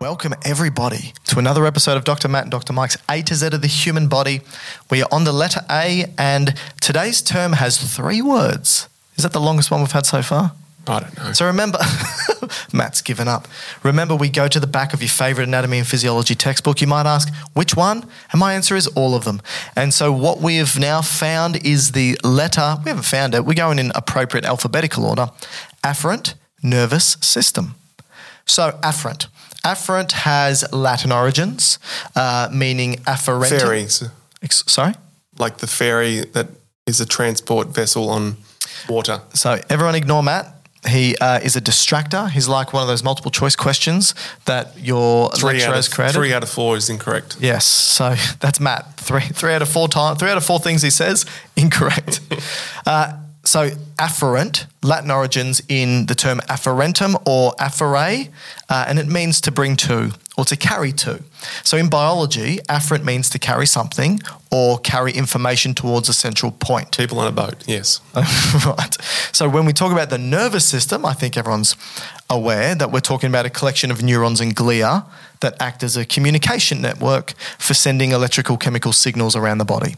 Welcome, everybody, to another episode of Dr. Matt and Dr. Mike's A to Z of the human body. We are on the letter A, and today's term has three words. Is that the longest one we've had so far? I don't know. So remember, Matt's given up. Remember, we go to the back of your favorite anatomy and physiology textbook. You might ask, which one? And my answer is all of them. And so, what we have now found is the letter, we haven't found it, we're going in appropriate alphabetical order afferent nervous system. So, afferent. Afferent has Latin origins, uh, meaning afferentum. Ferries, Ex- sorry? like the ferry that is a transport vessel on water. So everyone ignore Matt. He uh, is a distractor. He's like one of those multiple choice questions that your Three lecturer out, has of, created. three out of four is incorrect. Yes, so that's Matt. Three, three out of four times, three out of four things he says incorrect. uh, so afferent, Latin origins in the term afferentum or afferre, uh, and it means to bring to or to carry to. So in biology, afferent means to carry something or carry information towards a central point. People on a boat, yes. right. So when we talk about the nervous system, I think everyone's aware that we're talking about a collection of neurons and glia that act as a communication network for sending electrical chemical signals around the body.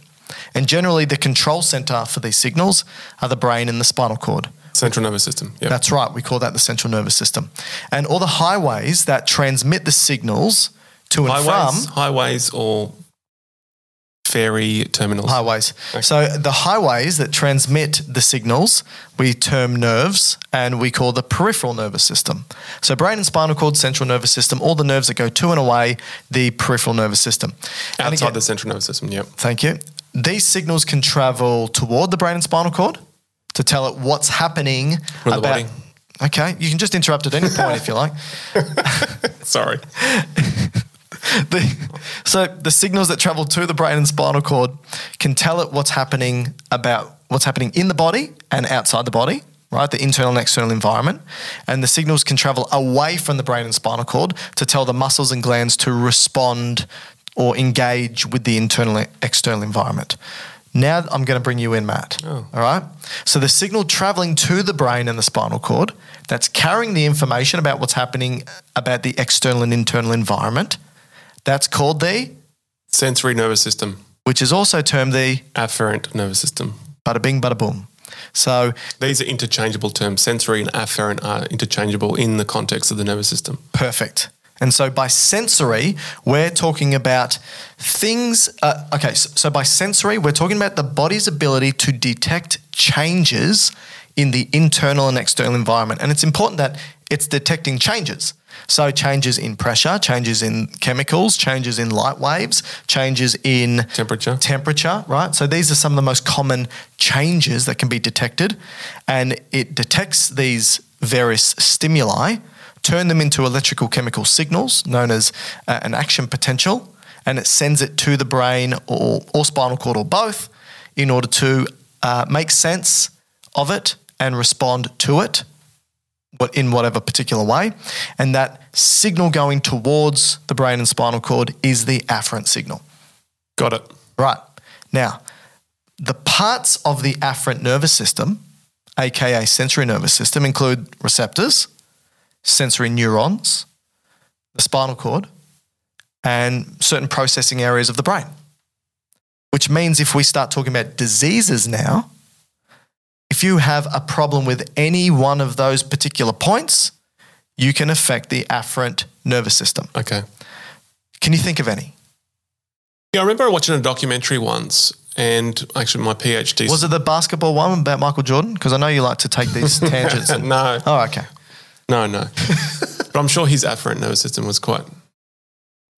And generally, the control center for these signals are the brain and the spinal cord. Central nervous system. Yeah. That's right. We call that the central nervous system. And all the highways that transmit the signals to and highways, from highways or ferry terminals. highways. So the highways that transmit the signals we term nerves and we call the peripheral nervous system. So brain and spinal cord, central nervous system, all the nerves that go to and away, the peripheral nervous system. Outside again- the central nervous system, yep. Thank you. These signals can travel toward the brain and spinal cord to tell it what's happening the about. body. Okay, you can just interrupt at any point if you like. Sorry. the, so the signals that travel to the brain and spinal cord can tell it what's happening about what's happening in the body and outside the body right the internal and external environment and the signals can travel away from the brain and spinal cord to tell the muscles and glands to respond or engage with the internal external environment now i'm going to bring you in matt oh. all right so the signal traveling to the brain and the spinal cord that's carrying the information about what's happening about the external and internal environment that's called the, Sensory nervous system. which is also termed the Afferent nervous system. bada bing, bada boom. So These are interchangeable terms. Sensory and afferent are interchangeable in the context of the nervous system. perfect. And so by sensory, we're talking about things. Uh, okay, so, so by sensory, we're talking about the body's ability to detect changes in the internal and external environment. And it's important that it's detecting changes. So changes in pressure, changes in chemicals, changes in light waves, changes in Temperature. temperature, right? So these are some of the most common changes that can be detected. And it detects these various stimuli, turn them into electrical chemical signals known as uh, an action potential, and it sends it to the brain or, or spinal cord or both in order to uh, make sense of it and respond to it what- in whatever particular way. And that signal going towards the brain and spinal cord is the afferent signal. Got it. Right. Now, the parts of the afferent nervous system, aka sensory nervous system, include receptors, sensory neurons, the spinal cord, and certain processing areas of the brain. Which means if we start talking about diseases now, if you have a problem with any one of those particular points, you can affect the afferent nervous system. Okay. Can you think of any? Yeah, I remember watching a documentary once, and actually my PhD. Was it the basketball one about Michael Jordan? Because I know you like to take these tangents. and- no, Oh, okay. No, no. but I'm sure his afferent nervous system was quite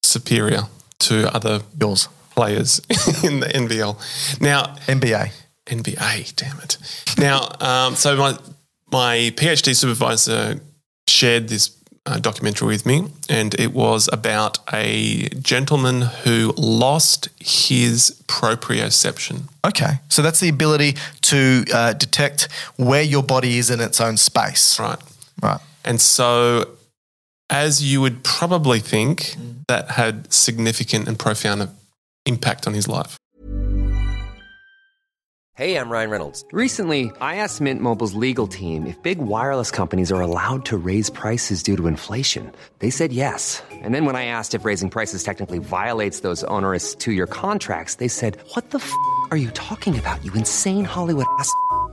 superior to other Yours. players in the NBL. Now, NBA. NBA, damn it. Now, um, so my my PhD supervisor shared this uh, documentary with me, and it was about a gentleman who lost his proprioception. Okay. So that's the ability to uh, detect where your body is in its own space. Right. Right. And so, as you would probably think, mm. that had significant and profound impact on his life. Hey, I'm Ryan Reynolds. Recently, I asked Mint Mobile's legal team if big wireless companies are allowed to raise prices due to inflation. They said yes. And then when I asked if raising prices technically violates those onerous two year contracts, they said, What the f are you talking about, you insane Hollywood ass?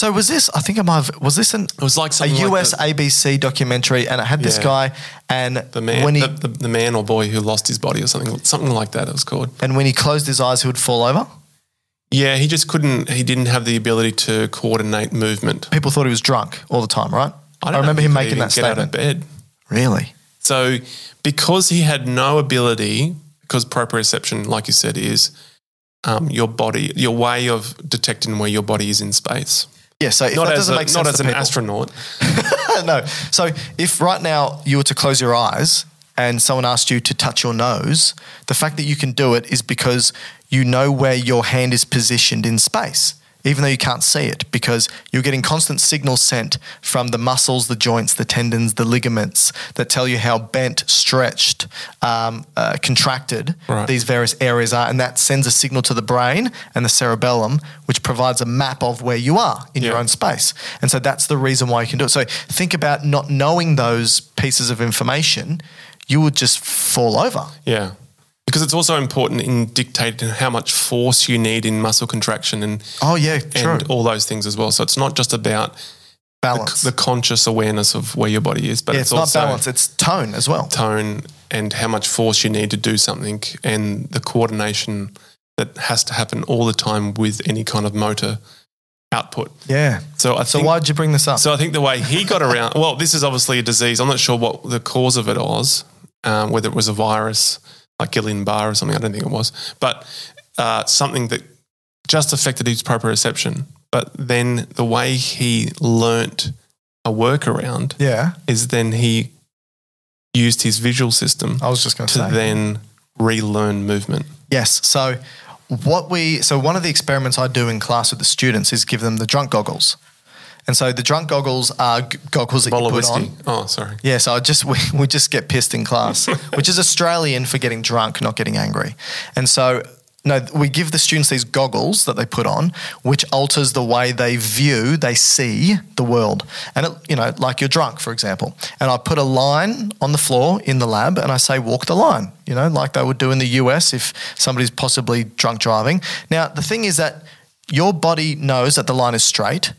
So was this? I think I might have. Was this an? It was like a something like US the- ABC documentary, and it had this Yeah. guy, and The man, when he the, the, the man or boy who lost his body or something, something like that. It was called. and when he closed his eyes, he would fall over. Yeah, he just couldn't. He didn't have the ability to coordinate movement. People thought he was drunk all the time, right? I, don't know remember him making that get out of statement. bed. Really? So, because he had no ability, because proprioception, like you said, is um, your body, your way of detecting where your body is in space. Yeah. So if not that doesn't a, make sense not as an people- astronaut. no. So if right now you were to close your eyes and someone asked you to touch your nose, the fact that you can do it is because you know where your hand is positioned in space, even though you can't see it, because you're getting constant signals sent from the muscles, the joints, the tendons, the ligaments that tell you how bent, stretched, um, uh, contracted Right. these various areas are. And that sends a signal to the brain and the cerebellum, which provides a map of where you are in your own space. And so that's the reason why you can do it. So think about not knowing those pieces of information, you would just fall over. Yeah. Because it's also important in dictating how much force you need in muscle contraction and, Oh, yeah, true. and all those things as well. So it's not just about the, balance. the conscious awareness of where your body is, but yeah, it's, it's, not also balance, it's tone as well. tone and how much force you need to do something and the coordination that has to happen all the time with any kind of motor output. Yeah. So I So think, why'd you bring this up? So I think the way he got around, well, this is obviously a disease. I'm not sure what the cause of it was, um, whether it was a virus like Guillain-Barré or something. I don't think it was, but uh, something that just affected his proprioception. But then the way he learnt a workaround yeah, is then he used his visual system I was just going to say. then relearn movement. Yes. So what we so one of the experiments I do in class with the students is give them the drunk goggles. And so the drunk goggles are g- goggles that Bowl you put on. Oh, sorry. Yeah, so I just we, we just get pissed in class, which is Australian for getting drunk, not getting angry. And so no, we give the students these goggles that they put on, which alters the way they view, they see the world. And it, you know, like you're drunk, for example, and I put a line on the floor in the lab, and I say walk the line. You know, like they would do in the US if somebody's possibly drunk driving. Now, the thing is that your body knows that the line is straight.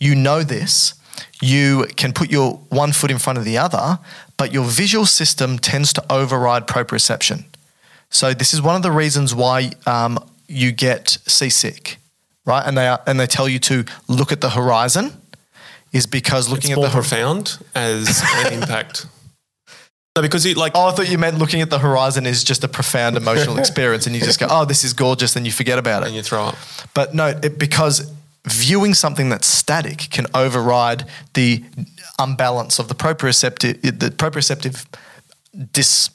You know this. You can put your one foot in front of the other, but your visual system tends to override proprioception. So this is one of the reasons why um, you get seasick, right? And they are, and they tell you to look at the horizon, is because looking It's at more the hor- profound as an impact. No, because it like Oh, I thought you meant looking at the horizon is just a profound emotional experience, and you just go, "Oh, this is gorgeous," and you forget about it, and you throw up. But no, it, because viewing something that's static can override the unbalance of the proprioceptive, the proprioceptive dis.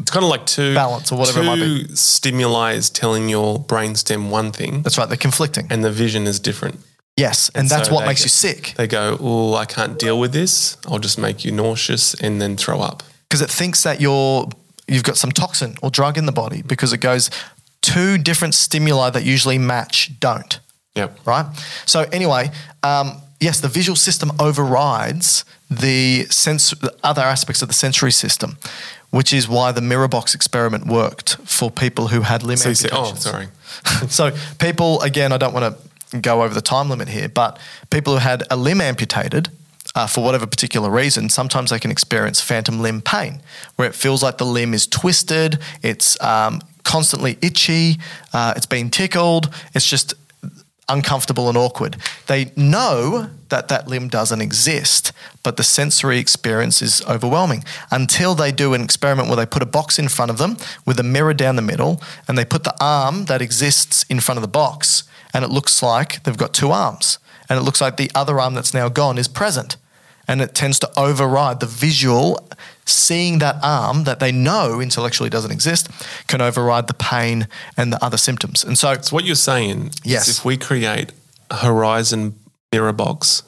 It's kind of like two Balance or whatever it might be. stimuli is telling your brainstem one thing, That's right, they're conflicting. and the vision is different. yes, and, and that's so what makes get- you sick They go, "Oh, I can't deal with this. I'll just make you nauseous and then throw up." because it thinks that you're you've got some toxin or drug in the body because it goes two different stimuli that usually match don't. Yep. right? So anyway, um, yes, the visual system overrides the sense, other aspects of the sensory system, which is why the mirror box experiment worked for people who had limb So you say, "Oh, sorry." so people, again, I don't want to go over the time limit here, but people who had a limb amputated. Uh, for whatever particular reason, sometimes they can experience phantom limb pain, where it feels like the limb is twisted, it's um, constantly itchy, uh, it's been tickled, it's just uncomfortable and awkward. They know that that limb doesn't exist, but the sensory experience is overwhelming. Until they do an experiment where they put a box in front of them with a mirror down the middle and they put the arm that exists in front of the box and it looks like they've got two arms. And it looks like the other arm that's now gone is present and it tends to override the visual seeing that arm that they know intellectually doesn't exist can override the pain and the other symptoms and so So what you're saying Yes. is if we create a horizon mirror box,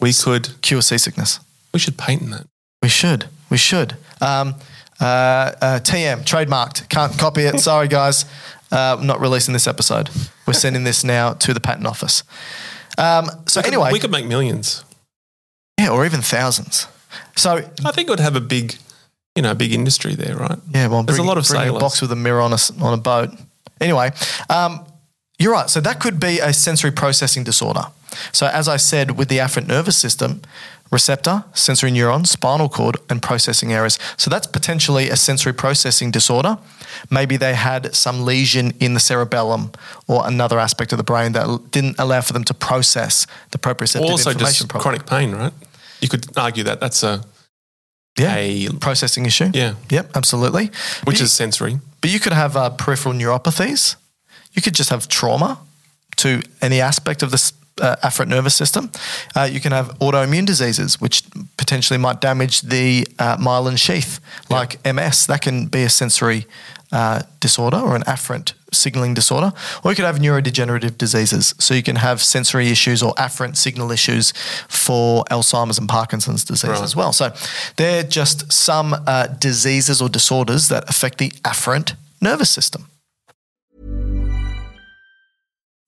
we could cure seasickness we should patent that. We should. We should. Um, uh, uh, TM, trademarked. Can't copy it. Sorry, guys. Uh, not releasing this episode. We're sending this now to the patent office. Um, so, We could- anyway, we could make millions. Yeah, or even thousands. So, I think it would have a big, you know, big industry there, right? yeah, well, There's a lot of bring a box with a mirror on a, on a boat. Anyway, um, you're right. So, that could be a sensory processing disorder. So, as I said, with the afferent nervous system, receptor, sensory neuron, spinal cord, and processing areas. So that's potentially a sensory processing disorder. Maybe they had some lesion in the cerebellum or another aspect of the brain that didn't allow for them to process the proprioceptive also information just properly. chronic pain, right? You could argue that that's a yeah. a processing issue. yeah, Yep, absolutely. which But you- is sensory. But you could have uh, peripheral neuropathies. You could just have trauma to any aspect of this uh, afferent nervous system. Uh, you can have autoimmune diseases, which potentially might damage the uh, myelin sheath, like MS. That can be a sensory uh, disorder or an afferent signaling disorder. Or you could have neurodegenerative diseases. So you can have sensory issues or afferent signal issues for Alzheimer's and Parkinson's disease Right. as well. So they're just some uh, diseases or disorders that affect the afferent nervous system.